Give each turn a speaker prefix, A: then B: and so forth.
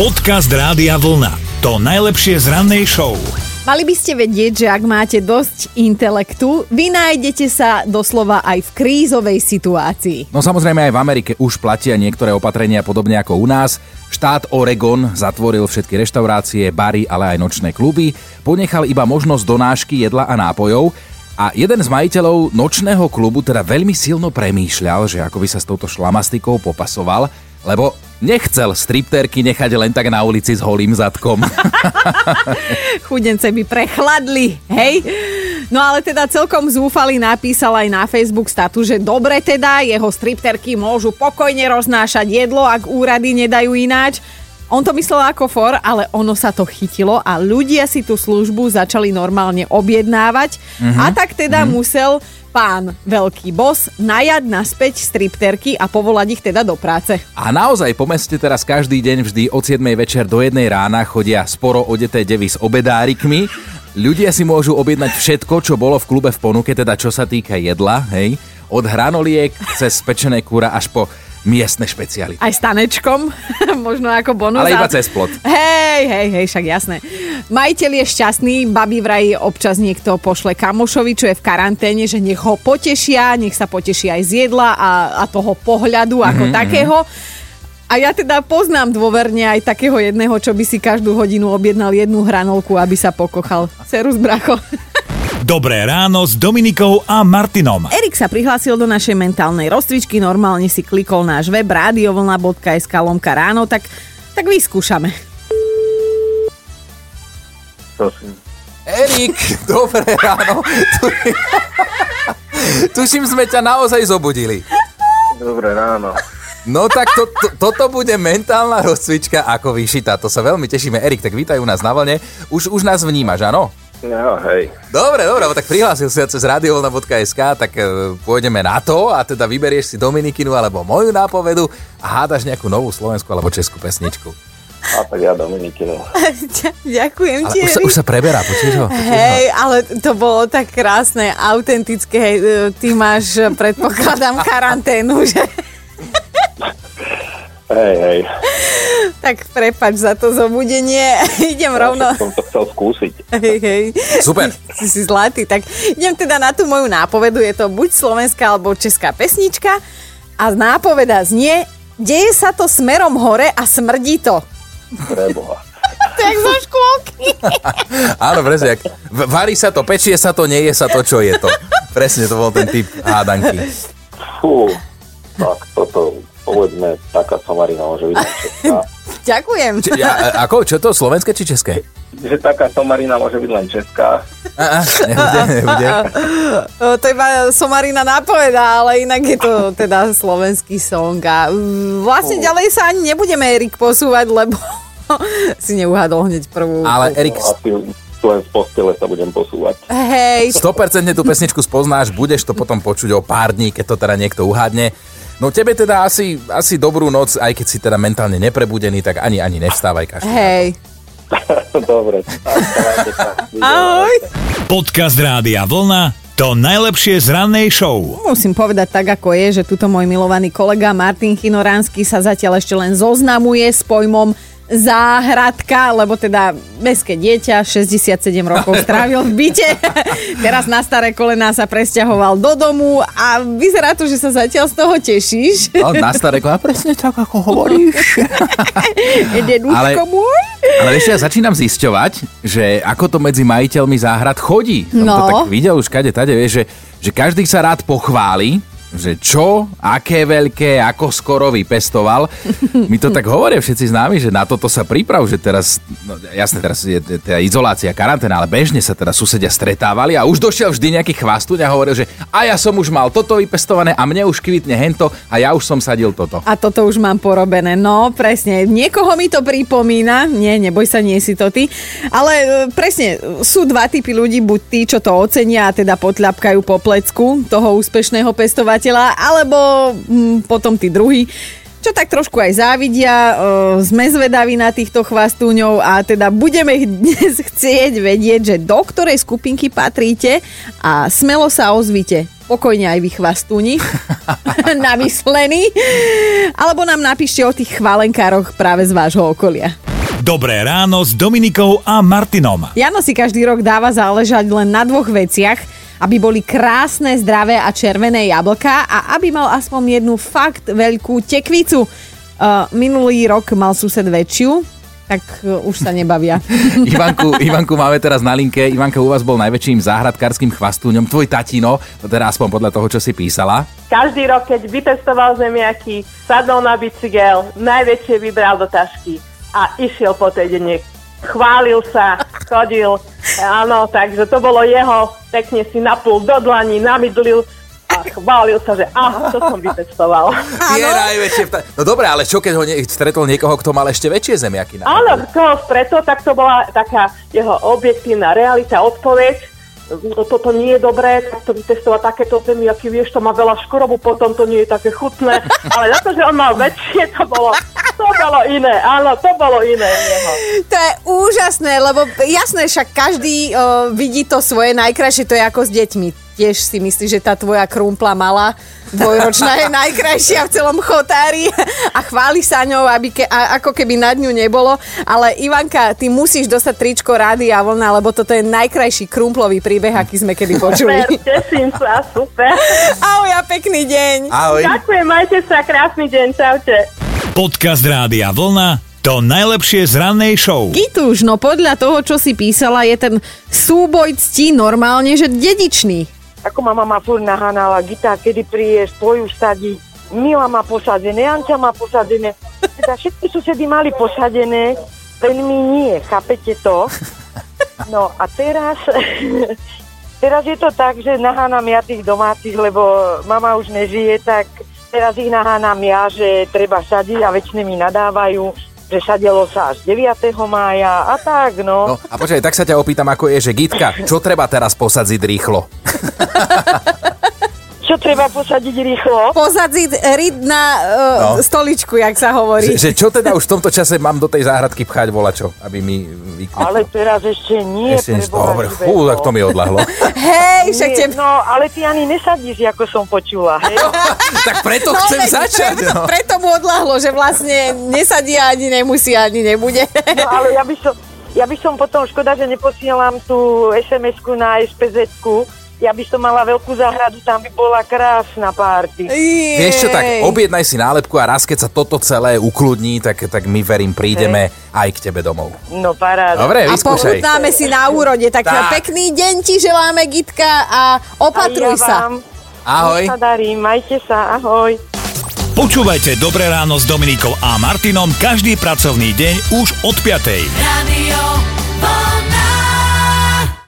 A: Podcast Rádia Vlna. To najlepšie z rannej show.
B: Mali by ste vedieť, že ak máte dosť intelektu, vy nájdete sa doslova aj v krízovej situácii.
C: No samozrejme aj v Amerike už platia niektoré opatrenia podobne ako u nás. Štát Oregon zatvoril všetky reštaurácie, bary, ale aj nočné kluby. Ponechal iba možnosť donášky jedla a nápojov. A jeden z majiteľov nočného klubu teda veľmi silno premýšľal, že ako by sa s touto šlamastikou popasoval, lebo nechcel stripterky nechať len tak na ulici s holým zadkom.
B: Chudence by prechladli, hej? No ale teda celkom zúfalý napísal aj na Facebook statu, že dobre teda, jeho stripterky môžu pokojne roznášať jedlo, ak úrady nedajú ináč. On to myslel ako for, ale ono sa to chytilo a ľudia si tú službu začali normálne objednávať mm-hmm. a tak teda mm-hmm. musel pán veľký bos najať naspäť stripterky a povolať ich teda do práce.
C: A naozaj po meste teraz každý deň vždy od 7 večer do 1 rána chodia sporo odeté devy s obedárikmi. Ľudia si môžu objednať všetko, čo bolo v klube v ponuke, teda čo sa týka jedla, hej, od hranoliek cez pečené kúra až po miestne špeciality.
B: Aj s tanečkom, možno ako bonus.
C: Ale iba cez plot.
B: Hej, hej, hej, však jasné. Majiteľ je šťastný, babi vraj občas niekto pošle kamošovi, čo je v karanténe, že nech ho potešia, nech sa poteší aj z jedla a, a toho pohľadu ako mm-hmm. takého. A ja teda poznám dôverne aj takého jedného, čo by si každú hodinu objednal jednu hranolku, aby sa pokochal. Serus, bracho.
A: Dobré ráno s Dominikou a Martinom.
B: Erik sa prihlásil do našej mentálnej rozcvičky, normálne si klikol náš web radiovlna.sk lomka ráno, tak, tak vyskúšame.
D: Prosím.
C: Erik, dobré ráno. Tuším, sme ťa naozaj zobudili.
D: Dobré ráno.
C: No tak to, to, toto bude mentálna rozcvička ako vyšitá. To sa veľmi tešíme. Erik, tak vítaj u nás na vlne. Už, už nás vnímaš, áno?
D: No, hej.
C: Dobre, dobre, tak prihlásil si sa cez radiovolna.sk, tak e, pôjdeme na to a teda vyberieš si Dominikinu alebo moju nápovedu a hádaš nejakú novú slovenskú alebo českú pesničku.
D: A tak ja Dominikinu.
B: Ďakujem
C: Ale
B: ti,
C: už sa, už sa preberá, počuješ ho?
B: Hej, ale to bolo tak krásne, autentické. Hej, e, ty máš, e, predpokladám, karanténu, že?
D: Hej, hej.
B: Tak prepač za to zobudenie. Idem rovno.
D: Ja som to chcel skúsiť.
B: Hej, hej.
C: Super.
B: Si, si zlatý. Tak idem teda na tú moju nápovedu. Je to buď slovenská alebo česká pesnička. A nápoveda znie, deje sa to smerom hore a smrdí to.
D: Preboha.
B: Tak zo škôlky.
C: Áno, presne. Varí sa to, pečie sa to, nie je sa to, čo je to. Presne, to bol ten typ hádanky.
D: Fú. Tak toto, povedzme, taká somarina môže byť.
B: Ďakujem.
C: Či, ja, a- ako? Čo to? Slovenské či české?
D: Že taká somarina môže byť len česká.
C: A, a, nebude, nebude.
B: To iba somarina nápoveda, ale inak je to teda slovenský song. A mm, vlastne ďalej sa ani nebudeme Erik posúvať, lebo si neuhádol hneď prvú.
C: Ale Erik,
D: Asi len z postele sa budem posúvať.
B: Hej,
C: 100% tú pesničku spoznáš, budeš to potom počuť o pár dní, keď to teda niekto uhádne. No tebe teda asi, asi dobrú noc, aj keď si teda mentálne neprebudený, tak ani ani nevstávaj každý.
B: hej.
D: Dobre.
B: Ahoj.
A: Podcast Rádia Vlna. To najlepšie z rannej show.
B: Musím povedať tak, ako je, že tuto môj milovaný kolega Martin Chinoránsky sa zatiaľ ešte len zoznamuje s pojmom záhradka, lebo teda mestské dieťa, 67 rokov strávil v byte. Teraz na staré kolená sa presťahoval do domu a vyzerá to, že sa zatiaľ z toho tešíš.
C: No, na staré a presne tak, ako hovoríš.
B: Deduško
C: Ale-
B: môj.
C: Ale ešte ja začínam zisťovať, že ako to medzi majiteľmi záhrad chodí. Som to
B: No.
C: tak videl už kade tade, vieš, že, že každý sa rád pochváli, že čo, aké veľké, ako skoro vypestoval. Mi to tak hovoria všetci známi, že na toto sa priprav, že teraz, no jasne, teraz je t- tá izolácia, karanténa, ale bežne sa teda susedia stretávali a už došiel vždy nejaký chvastuň a hovoril, že a ja som už mal toto vypestované a mne už kvitne hento a ja už som sadil toto.
B: A toto už mám porobené. No, presne. Niekoho mi to pripomína. Nie, neboj sa, nie si to ty. Ale e, presne, sú dva typy ľudí. Buď tí, čo to ocenia a teda potľapkajú po plecku toho úspešného pestovateľa, alebo hm, potom tí druhí, čo tak trošku aj závidia. E, sme zvedaví na týchto chvastúňov a teda budeme ich dnes chcieť vedieť, že do ktorej skupinky patríte a smelo sa ozvite. Pokojne aj vy chvastúni, namyslení. Alebo nám napíšte o tých chválenkároch práve z vášho okolia.
A: Dobré ráno s Dominikou a Martinom.
B: Jano si každý rok dáva záležať len na dvoch veciach, aby boli krásne, zdravé a červené jablka a aby mal aspoň jednu fakt veľkú tekvicu. Uh, minulý rok mal sused väčšiu, tak uh, už sa nebavia.
C: Ivanku, Ivanku máme teraz na linke. Ivanka, u vás bol najväčším záhradkárským chvastúňom tvoj tatino, teda aspoň podľa toho, čo si písala.
E: Každý rok, keď vytestoval zemiaky, sadol na bicykel, najväčšie vybral do tašky a išiel po tej denne. Chválil sa, chodil, áno, takže to bolo jeho, pekne si napul do dlaní, namydlil a chválil sa, že ah, to som vytestoval.
C: Tie najväčšie vta- No dobre, ale čo keď ho nie- stretol niekoho, kto mal ešte väčšie zemiaky? Na
E: Áno, koho stretol, tak to bola taká jeho objektívna realita, odpoveď. No, toto nie je dobré, tak to vytestovať takéto zemiaky, vieš, to má veľa škrobu, potom to nie je také chutné, ale na to, že on mal väčšie, to bolo, to bolo iné, áno, to bolo iné.
B: To je úžasné, lebo jasné, však každý o, vidí to svoje najkrajšie, to je ako s deťmi. Tiež si myslíš, že tá tvoja krumpla malá dvojročná je najkrajšia v celom chotári a chváli sa ňou, aby ke, a, ako keby nad ňu nebolo. Ale Ivanka, ty musíš dostať tričko rády a vlna, lebo toto je najkrajší krumplový príbeh, aký sme kedy počuli.
E: Super, teším sa, super.
B: Ahoj a pekný deň.
C: Ahoj.
E: Ďakujem, majte sa, krásny deň, čaute.
A: Podcast Rádia Vlna to najlepšie z rannej show.
B: Gituš, no podľa toho, čo si písala, je ten súboj cti normálne, že dedičný.
F: Ako ma mama furt naháňala, Gita, kedy prídeš, tvoju sadiť. Mila má posadené, Anča má posadené. Teda všetky susedy mali posadené, len my nie, chápete to? No a teraz, teraz je to tak, že nahánam ja tých domácich, lebo mama už nežije, tak teraz ich nahánam ja, že treba sadiť a väčšine mi nadávajú, že sadilo sa až 9. mája a tak,
C: No a počkaj, tak sa ťa opýtam, ako je, že Gitka, čo treba teraz posadziť rýchlo?
F: Čo treba posadiť rýchlo?
B: Pozadziť rid na uh,
C: No.
B: no. stoličku, jak sa hovorí.
C: Že, že čo teda už v tomto čase mám do tej záhradky pchať volačo, aby mi vykvitlo?
F: Ale teraz ešte nie,
C: Ešte Dobre, fú, tak to mi odlahlo.
B: Hej, však te...
F: No, ale ty ani nesadíš, ako som počula, hej?
C: tak preto chcem
B: veď
C: začať.
B: Preto,
C: No.
B: preto mu odlahlo, že vlastne nesadí a ani nemusí, ani nebude.
F: No, ale ja by som, ja by som potom, škoda, že neposielam tú SMS-ku na SPZ-ku, ja by som mala veľkú záhradu, tam by bola krásna párty.
C: Vieš čo, tak objednaj si nálepku a raz, keď sa toto celé ukludní, tak, tak my verím, prídeme aj k tebe domov.
F: No paráda.
C: Dobre,
B: A
C: vyskúšaj.
B: pochutnáme si na úrode. Tak,
C: Tak.
B: pekný deň ti želáme, Gitka, a opatruj
F: A ja
B: sa.
F: vám.
C: Ahoj.
F: Nech sa darí, majte sa, ahoj.
A: Počúvajte Dobré ráno s Dominikou a Martinom každý pracovný deň už od 5.
G: Radio